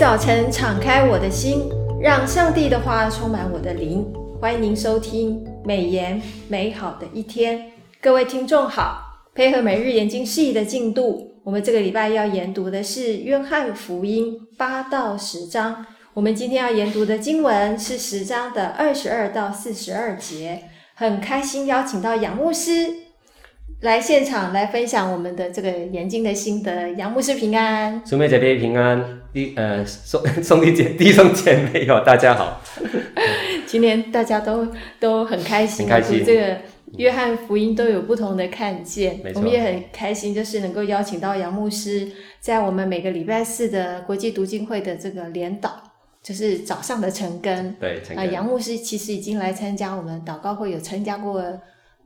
早晨敞开我的心，让上帝的话充满我的灵。欢迎您收听美言美好的一天。各位听众好，配合每日研经释义的进度，我们这个礼拜要研读的是约翰福音八到十章。我们今天要研读的经文是十章的二十二到四十二节。很开心邀请到杨牧师。来现场来分享我们的这个研经的心得，杨牧师平安，兄妹姐妹平安，弟呃兄 兄弟姐弟兄姐妹哟，大家好。今天大家都都很开心，很开心。这个约翰福音都有不同的看见。我们也很开心，就是能够邀请到杨牧师，在我们每个礼拜四的国际读经会的这个联祷，就是早上的晨更。对。啊，杨牧师其实已经来参加我们祷告会，有参加过。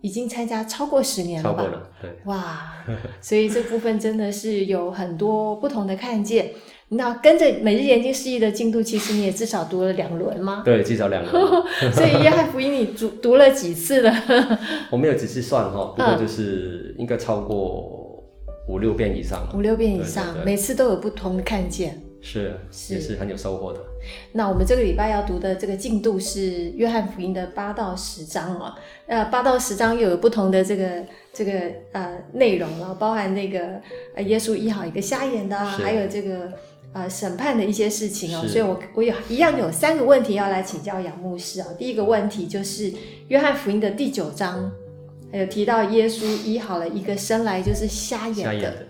已经参加超过十年了吧？超过了，对。哇，所以这部分真的是有很多不同的看见。那跟着每日研经释义的进度，其实你也至少读了两轮吗？对，至少两轮。所以约翰福音你读读了几次了？我没有仔细算哈，不过就是应该超过五六遍以上。五六遍以上，每次都有不同的看见。是，是，也是很有收获的。那我们这个礼拜要读的这个进度是约翰福音的八到十章哦。呃，八到十章又有不同的这个这个呃内容了，包含那个呃耶稣医好一个瞎眼的，还有这个呃审判的一些事情哦。所以我我有一样有三个问题要来请教杨牧师啊。第一个问题就是约翰福音的第九章有提到耶稣医好了一个生来就是瞎眼的。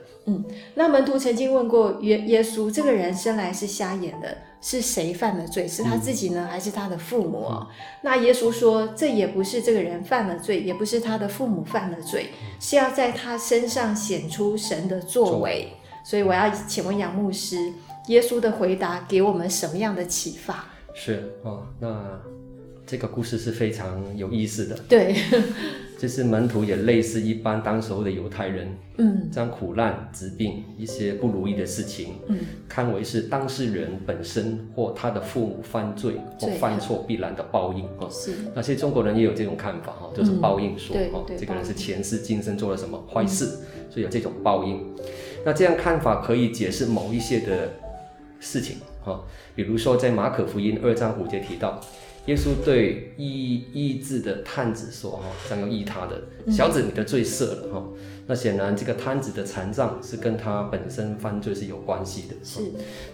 那门徒曾经问过耶耶稣，这个人生来是瞎眼的，是谁犯了罪？是他自己呢，还是他的父母？嗯、那耶稣说，这也不是这个人犯了罪，也不是他的父母犯了罪，是要在他身上显出神的作为。所以我要请问杨牧师，耶稣的回答给我们什么样的启发？是哦，那这个故事是非常有意思的。对。就是门徒也类似一般当时候的犹太人，嗯，将苦难、疾病、一些不如意的事情，嗯，看为是当事人本身或他的父母犯罪或犯错必然的报应啊。是，那些中国人也有这种看法哈，就是报应说哈，嗯、这个人是前世今生做了什么坏事，嗯、所以有这种报应。那这样看法可以解释某一些的事情哈，比如说在马可福音二章五节提到。耶稣对医医治的探子说：“哈，想要医他的小子，你的罪赦了。”哈，那显然这个探子的残障是跟他本身犯罪是有关系的。是，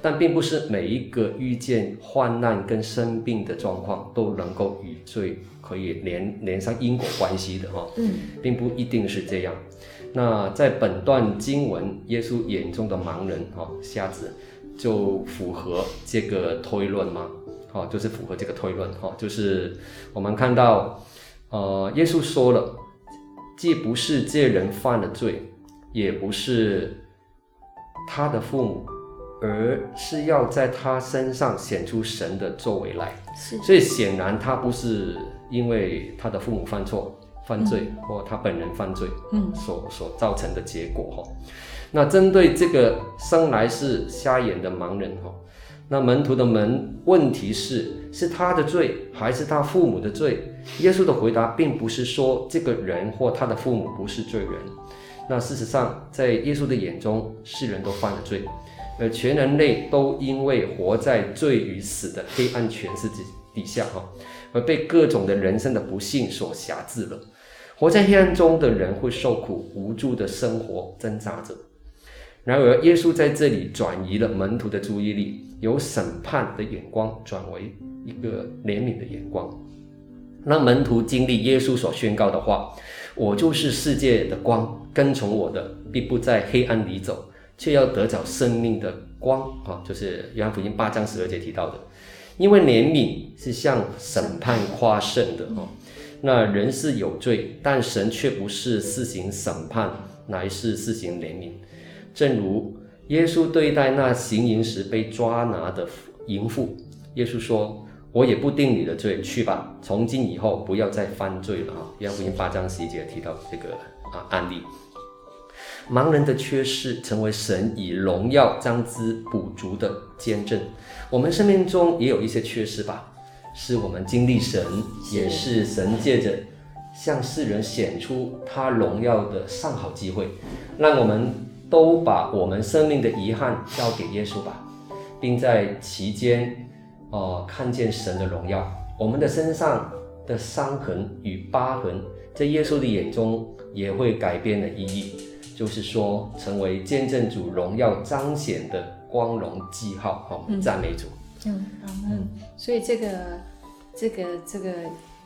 但并不是每一个遇见患难跟生病的状况都能够与罪可以连连上因果关系的。哈，嗯，并不一定是这样。那在本段经文，耶稣眼中的盲人，哈，瞎子，就符合这个推论吗？哦，就是符合这个推论，哈，就是我们看到，呃，耶稣说了，既不是这人犯了罪，也不是他的父母，而是要在他身上显出神的作为来。是，所以显然他不是因为他的父母犯错、犯罪，嗯、或他本人犯罪，嗯，所所造成的结果，哈。那针对这个生来是瞎眼的盲人，哈。那门徒的门问题是：是他的罪还是他父母的罪？耶稣的回答并不是说这个人或他的父母不是罪人。那事实上，在耶稣的眼中，世人都犯了罪，而全人类都因为活在罪与死的黑暗权势之底下，哈，而被各种的人生的不幸所辖制了。活在黑暗中的人会受苦，无助的生活挣扎着。然而，耶稣在这里转移了门徒的注意力。由审判的眼光转为一个怜悯的眼光，让门徒经历耶稣所宣告的话：“我就是世界的光，跟从我的必不在黑暗里走，却要得着生命的光。”啊，就是约翰福音八章十二节提到的。因为怜悯是向审判夸胜的哈，那人是有罪，但神却不是施行审判，乃是施行怜悯，正如。耶稣对待那行淫时被抓拿的淫妇，耶稣说：“我也不定你的罪，去吧，从今以后不要再犯罪了。”啊，约翰福音八章十一节提到这个啊案例。盲人的缺失成为神以荣耀将之补足的见证。我们生命中也有一些缺失吧，是我们经历神，也是神借着向世人显出他荣耀的上好机会，让我们。都把我们生命的遗憾交给耶稣吧，并在其间，哦、呃，看见神的荣耀。我们的身上的伤痕与疤痕，在耶稣的眼中也会改变了意义，就是说，成为见证主荣耀彰显的光荣记号。哈、哦，赞美主。嗯嗯，所以这个这个这个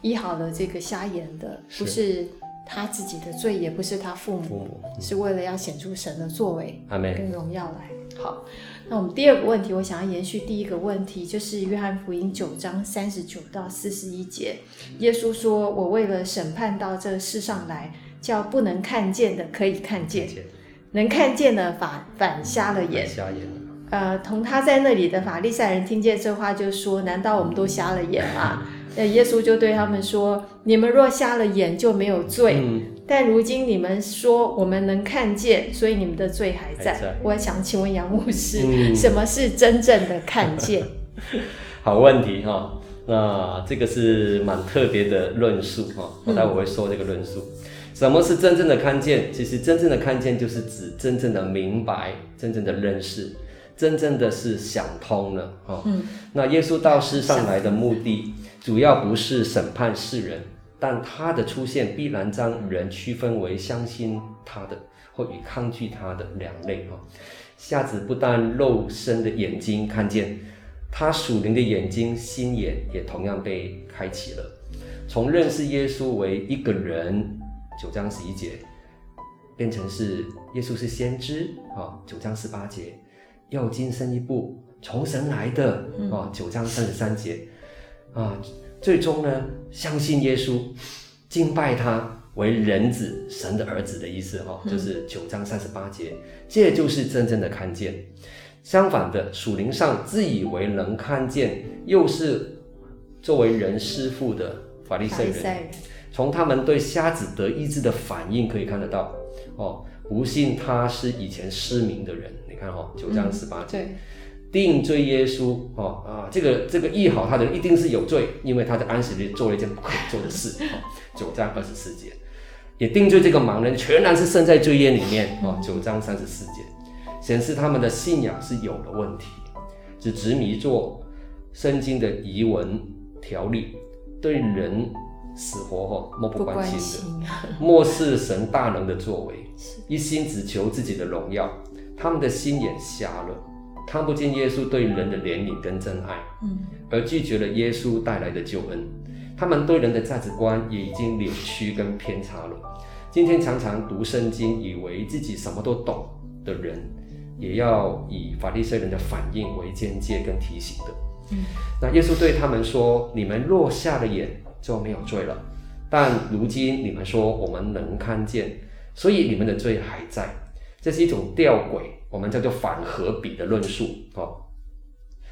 医好了这个瞎眼的，不是他自己的罪，也不是他父母，父母嗯、是为了要显出神的作为，跟荣耀来。好，那我们第二个问题，我想要延续第一个问题，就是约翰福音九章三十九到四十一节，耶稣说：“我为了审判到这世上来，叫不能看见的可以看见，看见能看见的反反瞎了眼。”瞎眼。呃，同他在那里的法利赛人听见这话，就说：“难道我们都瞎了眼吗？” 那耶稣就对他们说：“你们若瞎了眼，就没有罪。嗯、但如今你们说我们能看见，所以你们的罪还在。还在”我想请问杨牧师，嗯、什么是真正的看见？好问题哈，那这个是蛮特别的论述哈。我待会我会说这个论述。嗯、什么是真正的看见？其实真正的看见就是指真正的明白，真正的认识，真正的是想通了哈。嗯、那耶稣到世上来的目的。主要不是审判世人，但他的出现必然将人区分为相信他的或与抗拒他的两类哈。瞎子不但肉身的眼睛看见，他属灵的眼睛心眼也同样被开启了，从认识耶稣为一个人九章十一节，变成是耶稣是先知啊九章十八节，又更深一步从神来的啊九章三十三节。啊，最终呢，相信耶稣，敬拜他为人子、神的儿子的意思哈、哦，就是九章三十八节，这就是真正的看见。相反的，属灵上自以为能看见，又是作为人师傅的法利赛人，从他们对瞎子得医治的反应可以看得到哦，不信他是以前失明的人，你看哈、哦，九章十八节。嗯定罪耶稣哦啊，这个这个医好他的人一定是有罪，因为他在安息日做了一件不可做的事。哦，九章二十四节，也定罪这个盲人全然是生在罪业里面。哦，九章三十四节，显示他们的信仰是有了问题，只执迷做圣经的遗文条例，对人死活哦漠不关心的，漠视神大能的作为，一心只求自己的荣耀，他们的心眼瞎了。看不见耶稣对人的怜悯跟真爱，嗯，而拒绝了耶稣带来的救恩。他们对人的价值观也已经扭曲跟偏差了。今天常常读圣经，以为自己什么都懂的人，也要以法利赛人的反应为鉴戒跟提醒的。嗯，那耶稣对他们说：“你们若瞎了眼，就没有罪了。但如今你们说我们能看见，所以你们的罪还在。”这是一种吊诡。我们叫做反合比的论述，哦，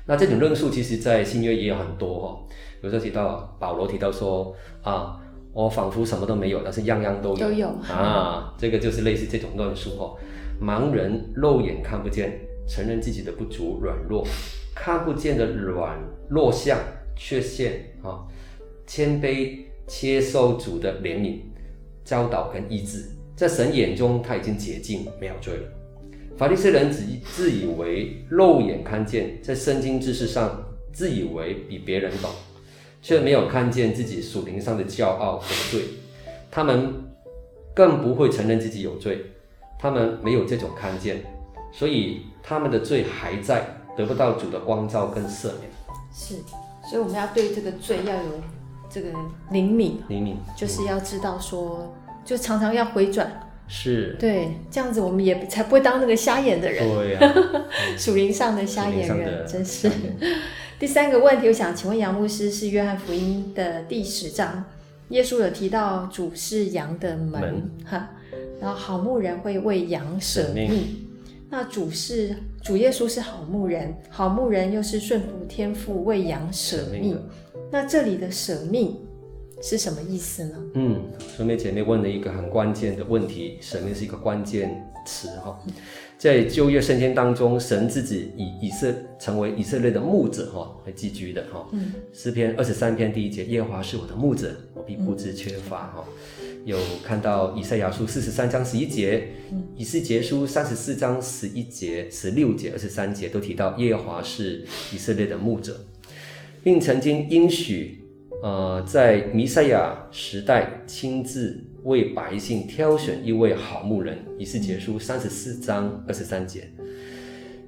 那这种论述其实在新约也有很多，哦，比如说提到保罗提到说啊，我仿佛什么都没有，但是样样都有，都有。啊，这个就是类似这种论述，哦，盲人肉眼看不见，承认自己的不足软弱，看不见的软弱相缺陷啊，谦卑接受主的怜悯教导跟医治，在神眼中他已经洁净，没有罪了。法利赛人只自以为肉眼看见，在圣经知识上自以为比别人懂，却没有看见自己属灵上的骄傲和罪。他们更不会承认自己有罪，他们没有这种看见，所以他们的罪还在，得不到主的光照跟赦免。是，所以我们要对这个罪要有这个灵敏，灵敏就是要知道说，就常常要回转。是对，这样子我们也才不会当那个瞎眼的人。对呀、啊，属灵上的瞎眼人，真是。第三个问题，我想请问杨牧师，是约翰福音的第十章，耶稣有提到主是羊的门，哈，然后好牧人会为羊舍命。命那主是主耶稣是好牧人，好牧人又是顺服天父为羊舍命。命那这里的舍命。是什么意思呢？嗯，顺便姐妹问了一个很关键的问题，舍命是一个关键词哈。在旧约圣经当中，神自己以以色成为以色列的牧者哈，来寄居的哈。嗯，诗篇二十三篇第一节，耶和华是我的牧者，我必不知缺乏哈。有看到以赛亚书四十三章十一节，嗯、以西结书三十四章十一节、十六节、二十三节都提到耶和华是以色列的牧者，并曾经应许，呃，在弥赛亚时代亲自为百姓挑选一位好牧人，以西结书三十四章二十三节。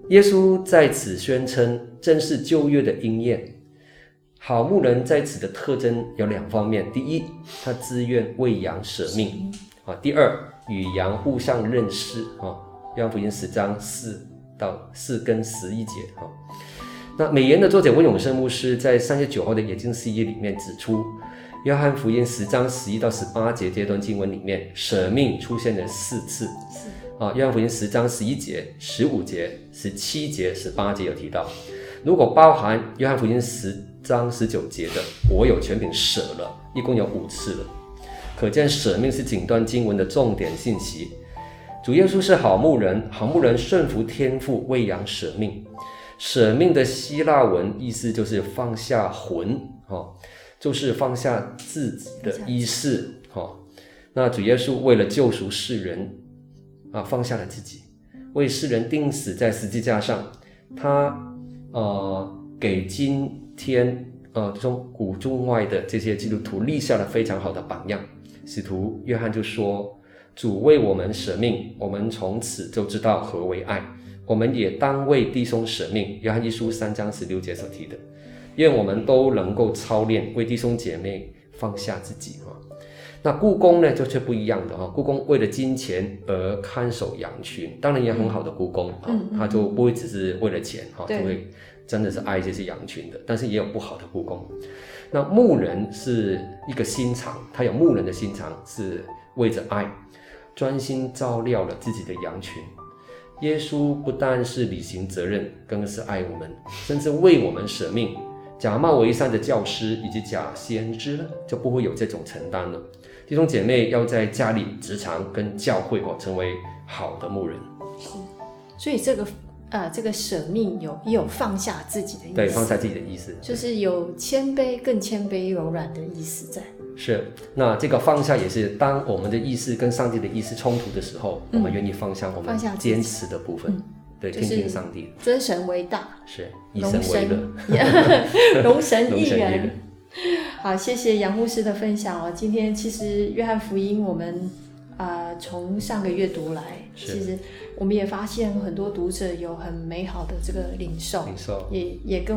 耶稣在此宣称，正是旧约的应验。好牧人在此的特征有两方面：第一，他自愿为羊舍命啊；第二，与羊互相认识啊。约翰福音十章四到四跟十一节啊。那美言的作者温永生牧师在三月九号的《眼镜事业》里面指出，约翰福音十章十一到十八节这段经文里面，舍命出现了四次。啊，约翰福音十章十一节、十五节、十七节、十八节有提到，如果包含约翰福音十章十九节的“我有权柄舍了”，一共有五次了。可见舍命是整段经文的重点信息。主耶稣是好牧人，好牧人顺服天父，喂养舍命。舍命的希腊文意思就是放下魂，哈，就是放下自己的意识，哈。那主耶稣为了救赎世人。啊，放下了自己，为世人钉死在十字架上。他呃，给今天呃中古中外的这些基督徒立下了非常好的榜样。使徒约翰就说：“主为我们舍命，我们从此就知道何为爱。我们也当为弟兄舍命。”约翰一书三章十六节所提的。愿我们都能够操练为弟兄姐妹放下自己啊。那雇工呢，就却不一样的哈。雇工为了金钱而看守羊群，当然也很好的雇工啊，他就不会只是为了钱哈，就会真的是爱这些羊群的。但是也有不好的雇工。那牧人是一个心肠，他有牧人的心肠，是为着爱，专心照料了自己的羊群。耶稣不但是履行责任，更是爱我们，甚至为我们舍命。假冒为善的教师以及假先知呢，就不会有这种承担了。弟兄姐妹要在家里、职场跟教会哦，成为好的牧人。是，所以这个呃，这个舍命有也有放下自己的意思。对，放下自己的意思，就是有谦卑、更谦卑、柔软的意思在。是，那这个放下也是当我们的意思跟上帝的意思冲突的时候，嗯、我们愿意放下我们坚持的部分。嗯、对，听听上帝，尊神为大，是以神为乐，容 神一人。好，谢谢杨牧师的分享哦。今天其实约翰福音我们啊、呃、从上个月读来，其实我们也发现很多读者有很美好的这个领受，领受也也跟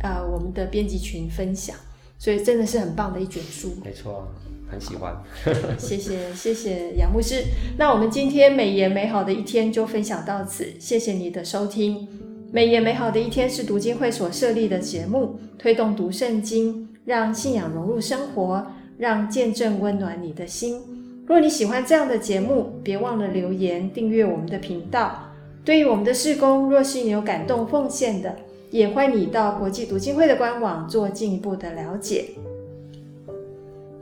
啊、呃、我们的编辑群分享，所以真的是很棒的一卷书。没错，很喜欢。谢谢谢谢杨牧师。那我们今天美言美好的一天就分享到此，谢谢你的收听。美言美好的一天是读经会所设立的节目，推动读圣经。让信仰融入生活，让见证温暖你的心。若你喜欢这样的节目，别忘了留言订阅我们的频道。对于我们的事工，若是你有感动奉献的，也欢迎你到国际读经会的官网做进一步的了解。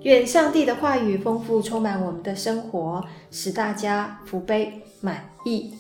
愿上帝的话语丰富充满我们的生活，使大家福杯满溢。